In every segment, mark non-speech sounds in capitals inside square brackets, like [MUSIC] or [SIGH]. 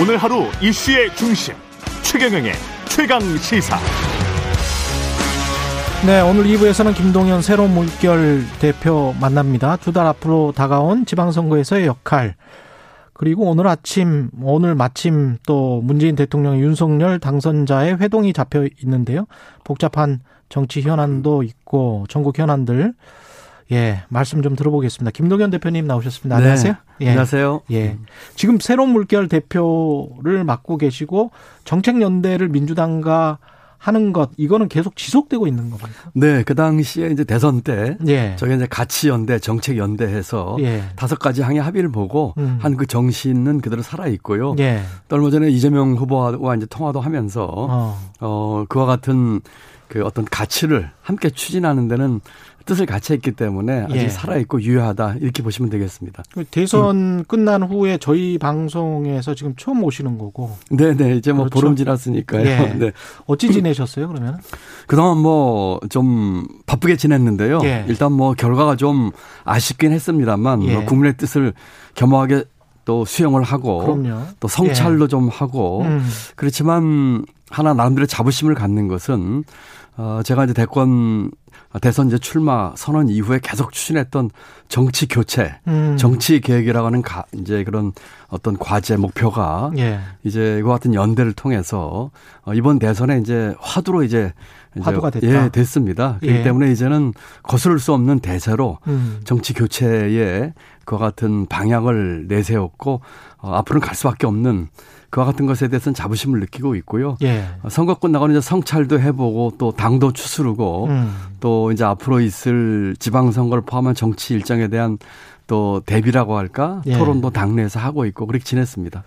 오늘 하루 이슈의 중심 최경영의 최강 시사. 네, 오늘 2부에서는 김동연 새로운 물결 대표 만납니다. 두 달 앞으로 다가온 지방선거에서의 역할. 그리고 오늘 아침, 오늘 마침 또 문재인 대통령 윤석열 당선자의 회동이 잡혀 있는데요. 복잡한 정치 현안도 있고 전국 현안들 예, 말씀 좀 들어보겠습니다. 김동연 대표님 나오셨습니다. 네. 안녕하세요. 예. 안녕하세요. 예. 지금 새로운 물결 대표를 맡고 계시고 정책 연대를 민주당과 하는 것 이거는 계속 지속되고 있는 겁니까? 네, 그 당시에 이제 대선 때 예. 저희 이제 가치 연대, 정책 연대해서 예. 다섯 가지 항의 합의를 보고 음. 한그 정신은 그대로 살아 있고요. 예. 또 얼마 전에 이재명 후보와 이제 통화도 하면서 어. 어 그와 같은 그 어떤 가치를 함께 추진하는 데는 뜻을 같이 했기 때문에 아직 예. 살아있고 유효하다 이렇게 보시면 되겠습니다. 그 대선 음. 끝난 후에 저희 방송에서 지금 처음 오시는 거고. 네네 이제 뭐 그렇죠? 보름 지났으니까요. 예. [LAUGHS] 네. 어찌 지내셨어요 그러면? 그동안 뭐 좀 바쁘게 지냈는데요. 예. 일단 뭐 결과가 좀 아쉽긴 했습니다만 뭐 예. 국민의 뜻을 겸허하게 또 수용을 하고 그럼요. 또 성찰도 예. 좀 하고 음. 그렇지만 하나 나름대로 자부심을 갖는 것은 어 제가 이제 대권 대선 이제 출마 선언 이후에 계속 추진했던 정치 교체, 음. 정치 계획이라고 하는 가, 이제 그런 어떤 과제 목표가 예. 이제 이와 같은 연대를 통해서 어, 이번 대선에 이제 화두로 이제 화두가 됐다. 예, 됐습니다. 그렇기 예. 때문에 이제는 거스를 수 없는 대세로 음. 정치 교체에 그와 같은 방향을 내세웠고 어, 앞으로는 갈 수밖에 없는 그와 같은 것에 대해서는 자부심을 느끼고 있고요. 예. 선거 끝나고는 이제 성찰도 해보고 또 당도 추스르고 음. 또 이제 앞으로 있을 지방선거를 포함한 정치 일정에 대한 또 대비라고 할까 예. 토론도 당내에서 하고 있고 그렇게 지냈습니다.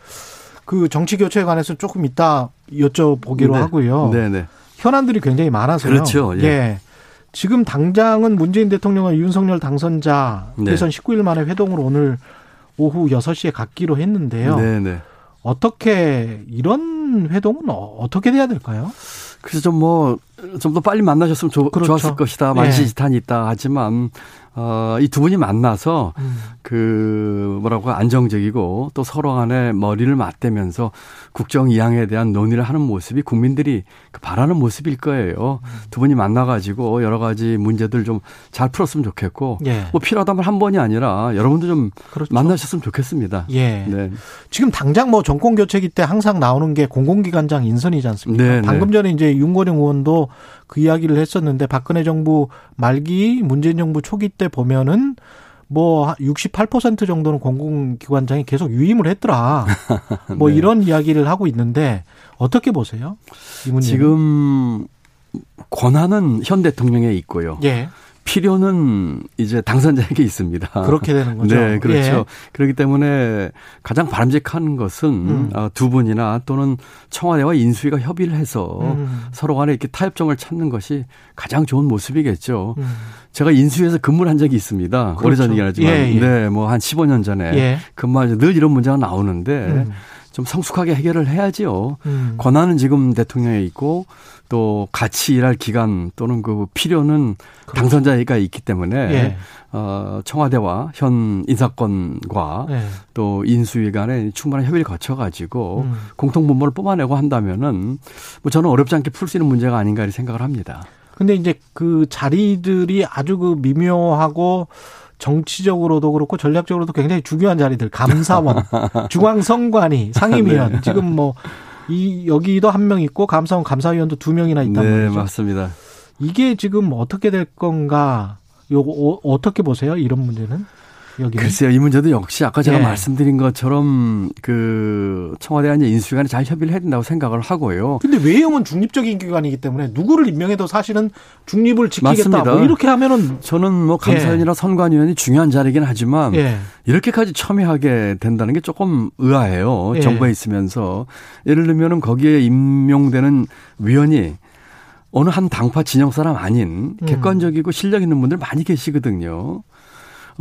그 정치 교체에 관해서 조금 이따 여쭤보기로 네. 하고요. 네네. 네. 현안들이 굉장히 많아서요. 그렇죠. 예. 예. 지금 당장은 문재인 대통령과 윤석열 당선자 네. 대선 19일 만에 회동으로 오늘 오후 6시에 갖기로 했는데요. 네네. 네. 어떻게 이런 회동은 어, 어떻게 돼야 될까요? 그래서 좀 뭐 좀 더 빨리 만나셨으면 좋, 그렇죠. 좋았을 것이다. 만시지탄이 예. 있다. 하지만 어, 이 두 분이 만나서 음. 그 뭐라고 안정적이고 또 서로 간에 머리를 맞대면서 국정 이양에 대한 논의를 하는 모습이 국민들이 그 바라는 모습일 거예요. 음. 두 분이 만나가지고 여러 가지 문제들 좀 잘 풀었으면 좋겠고 예. 뭐 필요하다면 한 번이 아니라 여러분도 좀 그렇죠. 만나셨으면 좋겠습니다. 예. 네. 지금 당장 뭐 정권 교체기 때 항상 나오는 게 공공기관장 인선이지 않습니까? 네, 네. 방금 전에 이제 윤건영 의원도 그 이야기를 했었는데 박근혜 정부 말기 문재인 정부 초기 때 보면은 뭐 68% 정도는 공공기관장이 계속 유임을 했더라. [LAUGHS] 뭐 네. 이런 이야기를 하고 있는데 어떻게 보세요? 지금 권한은 현 대통령에 있고요. 예. 필요는 이제 당선자에게 있습니다. 그렇게 되는 거죠. 네, 그렇죠. 예. 그렇기 때문에 가장 바람직한 것은 음. 어, 두 분이나 또는 청와대와 인수위가 협의를 해서 음. 서로 간에 이렇게 타협점을 찾는 것이 가장 좋은 모습이겠죠. 음. 제가 인수위에서 근무를 한 적이 있습니다. 그렇죠. 오래전 얘기는 하지만. 예, 예. 네, 뭐 한 15년 전에 예. 근무하면서 늘 이런 문제가 나오는데 음. 좀 성숙하게 해결을 해야지요. 음. 권한은 지금 대통령에 있고 또 같이 일할 기간 또는 그 필요는 그렇죠. 당선자가 있기 때문에 예. 어 청와대와 현 인사권과 예. 또 인수위 간에 충분한 협의를 거쳐 가지고 음. 공통 분모를 뽑아내고 한다면은 뭐 저는 어렵지 않게 풀 수 있는 문제가 아닌가 이렇게 생각을 합니다. 근데 이제 그 자리들이 아주 그 미묘하고 정치적으로도 그렇고 전략적으로도 굉장히 중요한 자리들 감사원, [LAUGHS] 중앙선관위, 상임위원 네. 지금 뭐 이 여기도 한 명 있고 감사원 감사위원도 두 명이나 있단 네, 말이죠. 맞습니다. 이게 지금 어떻게 될 건가? 요거 어, 어떻게 보세요? 이런 문제는? 여기는? 글쎄요, 이 문제도 역시 아까 제가 네. 말씀드린 것처럼 그 청와대와 이제 인수위간에 잘 협의를 해야 된다고 생각을 하고요. 근데 외형은 중립적인 기관이기 때문에 누구를 임명해도 사실은 중립을 지키겠다. 뭐 이렇게 하면은 저는 뭐 감사원이나 예. 선관위원이 중요한 자리긴 하지만 예. 이렇게까지 첨예하게 된다는 게 조금 의아해요. 예. 정부에 있으면서 예를 들면은 거기에 임명되는 위원이 어느 한 당파 진영 사람 아닌 음. 객관적이고 실력 있는 분들 많이 계시거든요.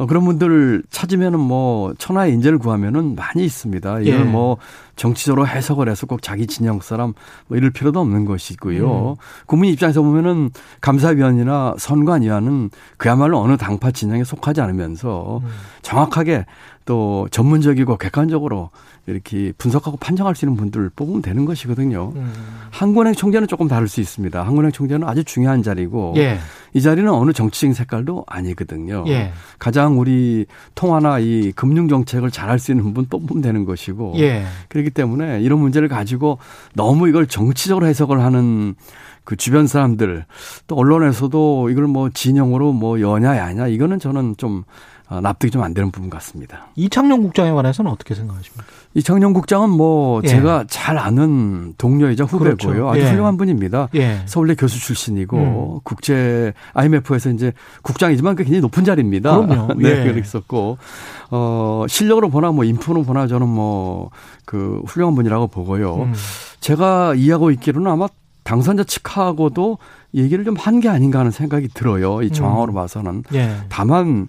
어, 그런 분들 찾으면은 뭐 천하의 인재를 구하면은 많이 있습니다. 이걸 예. 뭐 정치적으로 해석을 해서 꼭 자기 진영 사람 뭐 이럴 필요도 없는 것이고요. 음. 국민 입장에서 보면은 감사위원이나 선관위원은 그야말로 어느 당파 진영에 속하지 않으면서 음. 정확하게 또 전문적이고 객관적으로 이렇게 분석하고 판정할 수 있는 분들 뽑으면 되는 것이거든요. 음. 한국은행 총재는 조금 다를 수 있습니다. 한국은행 총재는 아주 중요한 자리고 예. 이 자리는 어느 정치적 색깔도 아니거든요. 예. 가장 우리 통화나 이 금융 정책을 잘할 수 있는 분 뽑으면 되는 것이고 예. 그렇기 때문에 이런 문제를 가지고 너무 이걸 정치적으로 해석을 하는 그 주변 사람들 또 언론에서도 이걸 뭐 진영으로 뭐 여냐 야냐 이거는 저는 좀 어, 납득이 좀 안 되는 부분 같습니다. 이창용 국장에 관해서는 어떻게 생각하십니까? 이창용 국장은 뭐 예. 제가 잘 아는 동료이자 후배고요. 그렇죠. 아주 예. 훌륭한 분입니다. 예. 서울대 교수 출신이고 음. 국제 IMF에서 이제 국장이지만 굉장히 높은 자리입니다. 그럼요. [LAUGHS] 네, 예. 그랬었고 어 실력으로 보나 뭐 인품으로 보나 저는 뭐 그 훌륭한 분이라고 보고요. 음. 제가 이해하고 있기로는 아마 당선자 측하고도 얘기를 좀 한 게 아닌가 하는 생각이 들어요. 이 정황으로 음. 봐서는. 예. 다만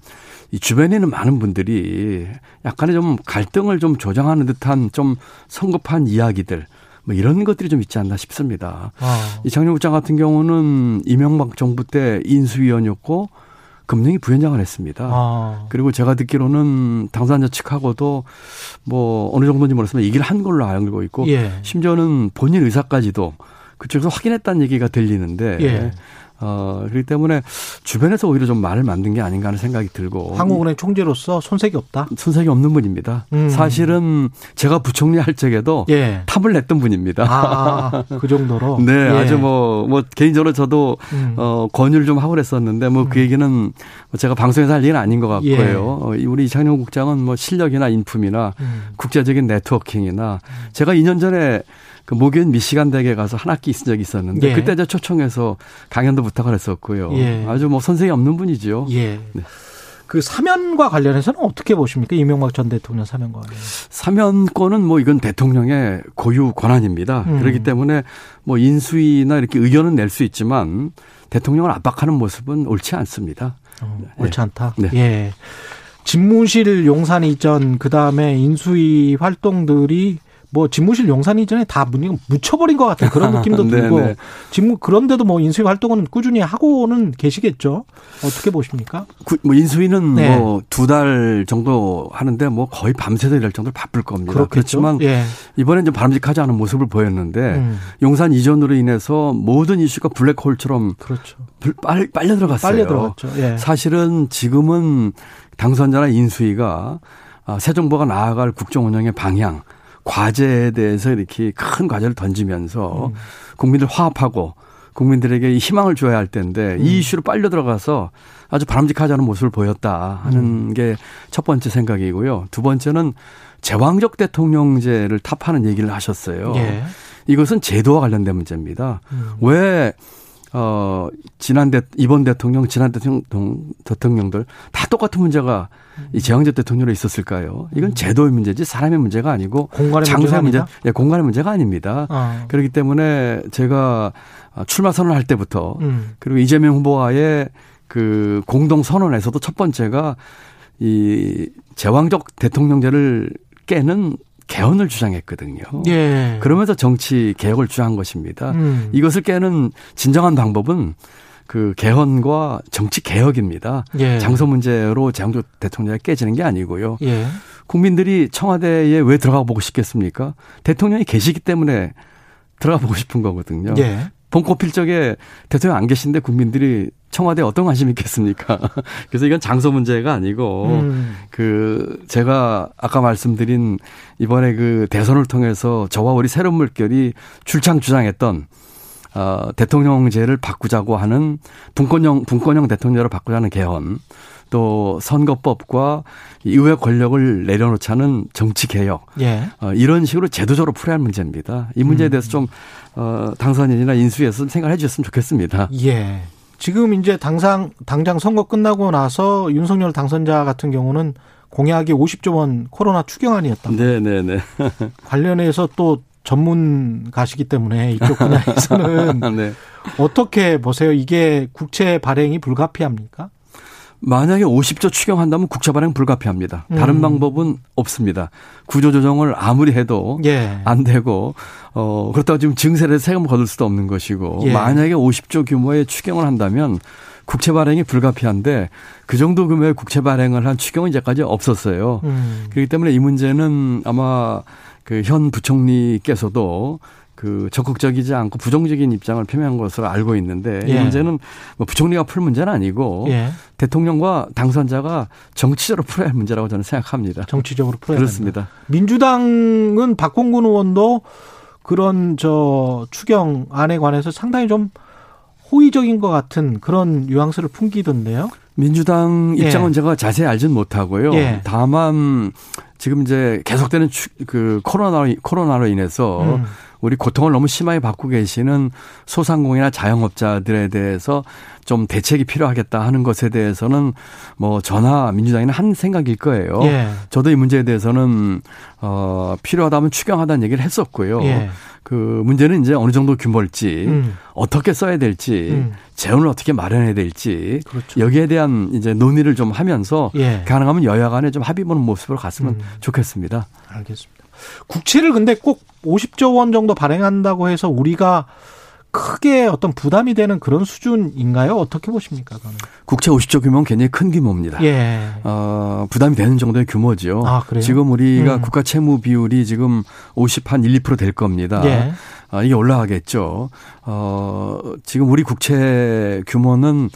이 주변에 있는 많은 분들이 약간의 좀 갈등을 좀 조장하는 듯한 좀 성급한 이야기들 뭐 이런 것들이 좀 있지 않나 싶습니다. 아. 이 장례 국장 같은 경우는 이명박 정부 때 인수위원이었고 금융위 부위원장을 했습니다. 아. 그리고 제가 듣기로는 당사자 측하고도 뭐 어느 정도인지 모르겠지만 얘기를 한 걸로 알고 있고 예. 심지어는 본인 의사까지도 그쪽에서 확인했다는 얘기가 들리는데 예. 어, 그렇기 때문에 주변에서 오히려 좀 말을 만든 게 아닌가 하는 생각이 들고. 한국은행 총재로서 손색이 없다? 손색이 없는 분입니다. 음. 사실은 제가 부총리 할 적에도 예. 탑을 냈던 분입니다. 아, 그 정도로? [LAUGHS] 네, 예. 아주 뭐, 뭐, 개인적으로 저도, 음. 어, 권유를 좀 하고 그랬었는데, 뭐, 그 음. 얘기는 뭐 제가 방송에서 할 얘기는 아닌 것 같고요. 예. 어, 우리 이창용 국장은 뭐 실력이나 인품이나 음. 국제적인 네트워킹이나 제가 2년 전에 그 목요일 미시간 대학에 가서 한 학기 있은 적이 있었는데 예. 그때 저 초청해서 강연도 부탁을 했었고요. 예. 아주 뭐 선생이 없는 분이죠. 예. 네. 그 사면과 관련해서는 어떻게 보십니까? 이명박 전 대통령 사면과 관련해서. 사면권은 뭐 이건 대통령의 고유 권한입니다. 음. 그렇기 때문에 뭐 인수위나 이렇게 의견은 낼 수 있지만 대통령을 압박하는 모습은 옳지 않습니다. 어, 옳지 네. 않다. 네. 예. 집무실 용산 이전 그다음에 인수위 활동들이 뭐 집무실 용산 이전에 다 묻혀버린 것 같은 그런 느낌도 [LAUGHS] 네, 들고 네. 집무 그런데도 뭐 인수위 활동은 꾸준히 하고는 계시겠죠. 어떻게 보십니까? 구, 뭐 인수위는 네. 뭐두 달 정도 하는데 뭐 거의 밤새도 일할 정도로 바쁠 겁니다. 그렇겠죠? 그렇지만 예. 이번엔 좀 바람직하지 않은 모습을 보였는데 음. 용산 이전으로 인해서 모든 이슈가 블랙홀처럼 그렇죠. 빨, 빨려 들어갔어요. 빨려 들어갔죠. 예. 사실은 지금은 당선자나 인수위가 아, 새 정부가 나아갈 국정 운영의 방향 과제에 대해서 이렇게 큰 과제를 던지면서 음. 국민들 화합하고 국민들에게 희망을 줘야 할 텐데 음. 이 이슈로 빨려 들어가서 아주 바람직하지 않은 모습을 보였다 하는 음. 게첫 번째 생각이고요. 두 번째는 제왕적 대통령제를 탑하는 얘기를 하셨어요. 예. 이것은 제도와 관련된 문제입니다. 음. 왜 어, 지난 대, 이번 대통령, 지난 대통령, 대통령들 다 똑같은 문제가 이 재왕제 대통령으로 있었을까요? 이건 제도의 문제지 사람의 문제가 아니고 장소의 문제, 예, 공간의 문제가 아닙니다. 어. 그렇기 때문에 제가 출마 선언할 때부터 음. 그리고 이재명 후보와의 그 공동 선언에서도 첫 번째가 이 제왕적 대통령제를 깨는 개헌을 주장했거든요. 예. 그러면서 정치 개혁을 주장한 것입니다. 음. 이것을 깨는 진정한 방법은 그 개헌과 정치 개혁입니다. 예. 장소 문제로 재앙조 대통령이 깨지는 게 아니고요. 예. 국민들이 청와대에 왜 들어가 보고 싶겠습니까? 대통령이 계시기 때문에 들어가 보고 싶은 거거든요. 예. 봄꽃필 적에 대통령 안 계신데 국민들이 청와대에 어떤 관심이 있겠습니까? [LAUGHS] 그래서 이건 장소 문제가 아니고 음. 그 제가 아까 말씀드린 이번에 그 대선을 통해서 저와 우리 새로운 물결이 출창 주장했던 어, 대통령제를 바꾸자고 하는 분권형 분권형 대통령으로 바꾸자는 개헌 또 선거법과 의회 권력을 내려놓자는 정치 개혁 예. 어, 이런 식으로 제도적으로 풀어야 할 문제입니다. 이 문제에 음. 대해서 좀 어, 당선인이나 인수위에서 생각해 주셨으면 좋겠습니다. 예. 지금 이제 당상 당장 선거 끝나고 나서 윤석열 당선자 같은 경우는 공약이 50조 원 코로나 추경안이었다. 네, 네, 네. [LAUGHS] 관련해서 또 전문가시기 때문에 이쪽 분야에서는 [LAUGHS] 네. 어떻게 보세요? 이게 국채 발행이 불가피합니까? 만약에 50조 추경한다면 국채 발행 불가피합니다. 다른 음. 방법은 없습니다. 구조 조정을 아무리 해도 예. 안 되고 어 그렇다고 지금 증세를 세금 거둘 수도 없는 것이고 예. 만약에 50조 규모의 추경을 한다면 국채 발행이 불가피한데 그 정도 금액의 국채 발행을 한 추경은 이제까지 없었어요. 음. 그렇기 때문에 이 문제는 아마 그 현 부총리께서도 그 적극적이지 않고 부정적인 입장을 표명한 것으로 알고 있는데 예. 이 문제는 뭐 부총리가 풀 문제는 아니고 예. 대통령과 당선자가 정치적으로 풀어야 할 문제라고 저는 생각합니다. 정치적으로 풀어야 그렇습니다. 된다. 민주당은 박홍근 의원도 그런 저 추경안에 관해서 상당히 좀 호의적인 것 같은 그런 뉘앙스를 풍기던데요. 민주당 입장은 예. 제가 자세히 알진 못하고요. 예. 다만 지금 이제 계속되는 그 코로나 코로나로 인해서 음. 우리 고통을 너무 심하게 받고 계시는 소상공인이나 자영업자들에 대해서 좀 대책이 필요하겠다 하는 것에 대해서는 뭐 전화 민주당이는 한 생각일 거예요. 예. 저도 이 문제에 대해서는 어 필요하다면 추경하다는 얘기를 했었고요. 예. 그 문제는 이제 어느 정도 규모일지 음. 어떻게 써야 될지 음. 재원을 어떻게 마련해야 될지 그렇죠. 여기에 대한 이제 논의를 좀 하면서 예. 가능하면 여야 간에 좀 합의 보는 모습으로 갔으면 음. 좋겠습니다. 알겠습니다. 국채를 근데 꼭 50조 원 정도 발행한다고 해서 우리가 크게 어떤 부담이 되는 그런 수준인가요? 어떻게 보십니까? 그건? 국채 50조 규모는 굉장히 큰 규모입니다. 예. 어, 부담이 되는 정도의 규모죠. 아, 그래요? 지금 우리가 음. 국가 채무 비율이 지금 50한 1, 2%될 겁니다. 예. 아, 이게 올라가겠죠. 어, 지금 우리 국채 규모는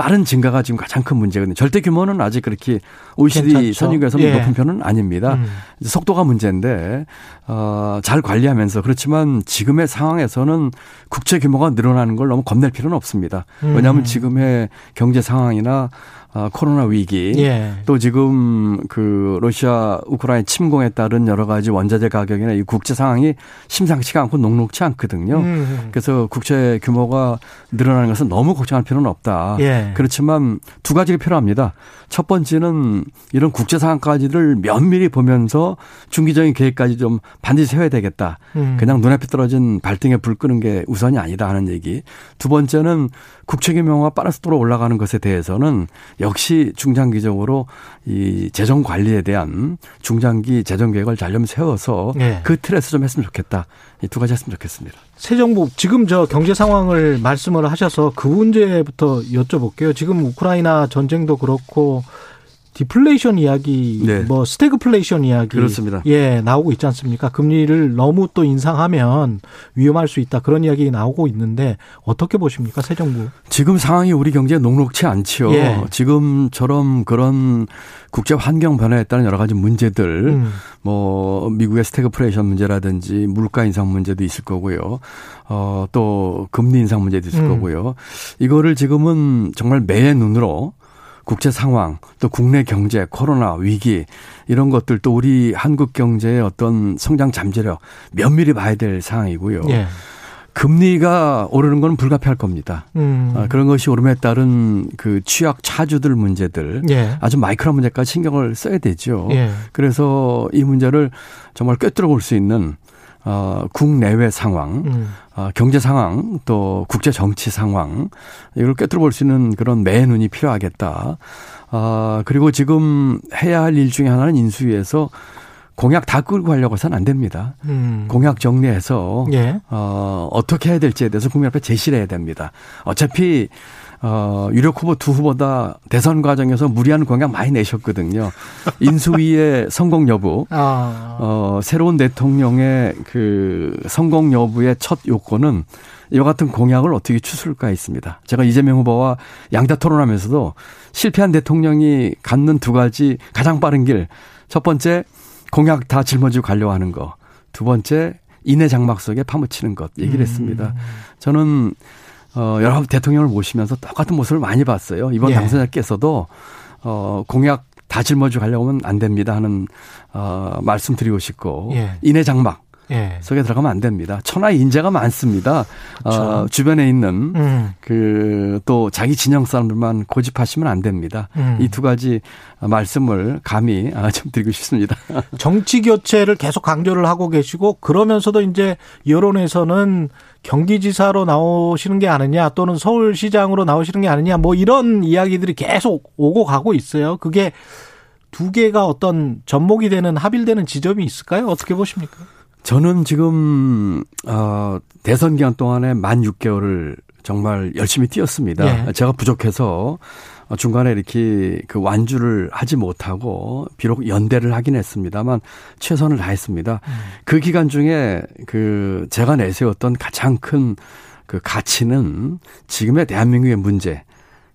빠른 증가가 지금 가장 큰 문제거든요. 절대 규모는 아직 그렇게 OECD 선진국에서 예. 높은 편은 아닙니다. 음. 속도가 문제인데 어, 잘 관리하면서 그렇지만 지금의 상황에서는 국채 규모가 늘어나는 걸 너무 겁낼 필요는 없습니다. 음. 왜냐하면 지금의 경제 상황이나 아, 코로나 위기 예. 또 지금 그 러시아 우크라이나 침공에 따른 여러 가지 원자재 가격이나 이 국제 상황이 심상치가 않고 녹록치 않거든요. 음. 그래서 국채 규모가 늘어나는 것은 너무 걱정할 필요는 없다. 예. 그렇지만 두 가지가 필요합니다. 첫 번째는 이런 국제 상황까지를 면밀히 보면서 중기적인 계획까지 좀 반드시 세워야 되겠다. 음. 그냥 눈앞에 떨어진 발등에 불 끄는 게 우선이 아니다 하는 얘기. 두 번째는 국채 규모가 빠른 속도로 올라가는 것에 대해서는 역시 중장기적으로 이 재정 관리에 대한 중장기 재정 계획을 잘 좀 세워서 네. 그 틀에서 좀 했으면 좋겠다. 이 두 가지 했으면 좋겠습니다. 새 정부 지금 저 경제 상황을 말씀을 하셔서 그 문제부터 여쭤볼게요. 지금 우크라이나 전쟁도 그렇고 디플레이션 이야기, 네. 뭐 스태그플레이션 이야기, 그렇습니다. 예 나오고 있지 않습니까? 금리를 너무 또 인상하면 위험할 수 있다 그런 이야기 나오고 있는데 어떻게 보십니까, 새 정부? 지금 상황이 우리 경제에 녹록치 않지요. 예. 지금처럼 그런 국제 환경 변화에 따른 여러 가지 문제들, 음. 뭐 미국의 스태그플레이션 문제라든지 물가 인상 문제도 있을 거고요. 어, 또 금리 인상 문제도 있을 음. 거고요. 이거를 지금은 정말 매의 눈으로 국제 상황, 또 국내 경제, 코로나 위기 이런 것들 또 우리 한국 경제의 어떤 성장 잠재력 면밀히 봐야 될 상황이고요. 예. 금리가 오르는 건 불가피할 겁니다. 음. 아, 그런 것이 오름에 따른 그 취약 차주들 문제들 예. 아주 마이크로 문제까지 신경을 써야 되죠. 예. 그래서 이 문제를 정말 꿰뚫어 볼 수 있는 어, 국내외 상황, 음. 어, 경제 상황, 또 국제 정치 상황, 이걸 꿰뚫어 볼 수 있는 그런 매 눈이 필요하겠다. 어, 그리고 지금 해야 할 일 중에 하나는 인수위에서 공약 다 끌고 가려고 해서는 안 됩니다. 음. 공약 정리해서 예. 어, 어떻게 해야 될지에 대해서 국민 앞에 제시를 해야 됩니다. 어차피 어, 유력 후보 두 후보다 대선 과정에서 무리한 공약 많이 내셨거든요. [LAUGHS] 인수위의 성공 여부, 아. 어, 새로운 대통령의 그 성공 여부의 첫 요건은 이와 같은 공약을 어떻게 추스를까 있습니다. 제가 이재명 후보와 양자 토론하면서도 실패한 대통령이 갖는 두 가지 가장 빠른 길. 첫 번째, 공약 다 짊어지고 가려고 하는 거. 두 번째, 인해 장막 속에 파묻히는 것 얘기를 음. 했습니다. 저는 어, 여러 대통령을 모시면서 똑같은 모습을 많이 봤어요. 이번 예. 당선자께서도 어, 공약 다 짊어지고 가려고 하면 안 됩니다 하는 어, 말씀드리고 싶고 예. 인해 장막 예. 속에 들어가면 안 됩니다. 천하 인재가 많습니다. 그렇죠. 어, 주변에 있는 음. 그또 자기 진영 사람들만 고집하시면 안 됩니다. 음. 이두 가지 말씀을 감히 아, 좀 드리고 싶습니다. [LAUGHS] 정치 교체를 계속 강조를 하고 계시고 그러면서도 이제 여론에서는 경기지사로 나오시는 게 아니냐 또는 서울시장으로 나오시는 게 아니냐 뭐 이런 이야기들이 계속 오고 가고 있어요. 그게 두 개가 어떤 접목이 되는 합일되는 지점이 있을까요? 어떻게 보십니까? 저는 지금 어 대선 기간 동안에 만 6개월을 정말 열심히 뛰었습니다. 예. 제가 부족해서 중간에 이렇게 그 완주를 하지 못하고 비록 연대를 하긴 했습니다만 최선을 다했습니다. 음. 그 기간 중에 그 제가 내세웠던 가장 큰 그 가치는 지금의 대한민국의 문제,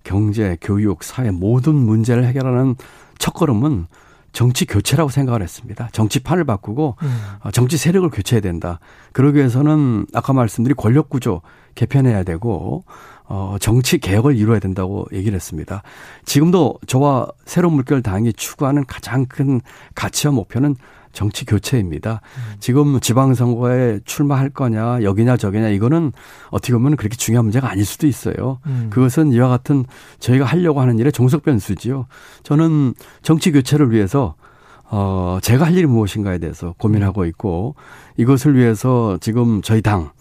경제, 교육, 사회 모든 문제를 해결하는 첫걸음은 정치 교체라고 생각을 했습니다. 정치판을 바꾸고 음. 어, 정치 세력을 교체해야 된다. 그러기 위해서는 아까 말씀드린 권력 구조 개편해야 되고 어 정치 개혁을 이루어야 된다고 얘기를 했습니다. 지금도 저와 새로운 물결 당이 추구하는 가장 큰 가치와 목표는 정치 교체입니다. 음. 지금 지방선거에 출마할 거냐, 여기냐, 저기냐, 이거는 어떻게 보면 그렇게 중요한 문제가 아닐 수도 있어요. 음. 그것은 이와 같은 저희가 하려고 하는 일의 종속 변수지요. 저는 정치 교체를 위해서 어, 제가 할 일이 무엇인가에 대해서 고민하고 있고 이것을 위해서 지금 저희 당,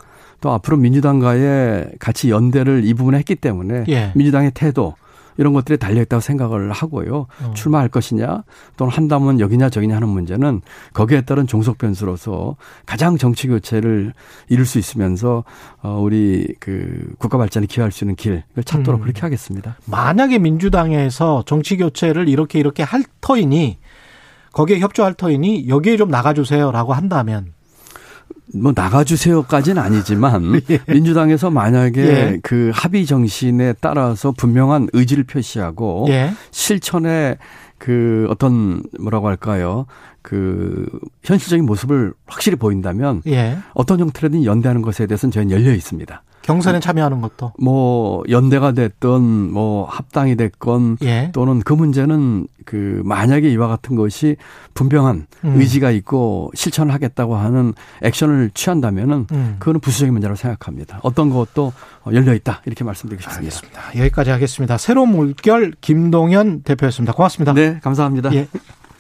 또 앞으로 민주당과의 같이 연대를 이 부분에 했기 때문에 예. 민주당의 태도, 이런 것들이 달려있다고 생각을 하고요. 어. 출마할 것이냐 또는 한다면 여기냐 저기냐 하는 문제는 거기에 따른 종속 변수로서 가장 정치 교체를 이룰 수 있으면서 어 우리 그 국가 발전에 기여할 수 있는 길을 찾도록 음. 그렇게 하겠습니다. 만약에 민주당에서 정치 교체를 이렇게 이렇게 할 터이니 거기에 협조할 터이니 여기에 좀 나가주세요라고 한다면 뭐 나가주세요까지는 아니지만 [LAUGHS] 예. 민주당에서 만약에 예. 그 합의 정신에 따라서 분명한 의지를 표시하고 예. 실천에 그 어떤 뭐라고 할까요? 그 현실적인 모습을 확실히 보인다면 예. 어떤 형태로든 연대하는 것에 대해서는 저희는 열려 있습니다. 경선에 참여하는 것도 뭐 연대가 됐던 뭐 합당이 됐건 예. 또는 그 문제는 그 만약에 이와 같은 것이 분명한 음. 의지가 있고 실천을 하겠다고 하는 액션을 취한다면은 음. 그거는 부수적인 문제라고 생각합니다. 어떤 것도 열려 있다 이렇게 말씀드리고 싶습니다. 알겠습니다. 여기까지 하겠습니다. 새로운 물결 김동연 대표였습니다. 고맙습니다. 네, 감사합니다. 예. [LAUGHS]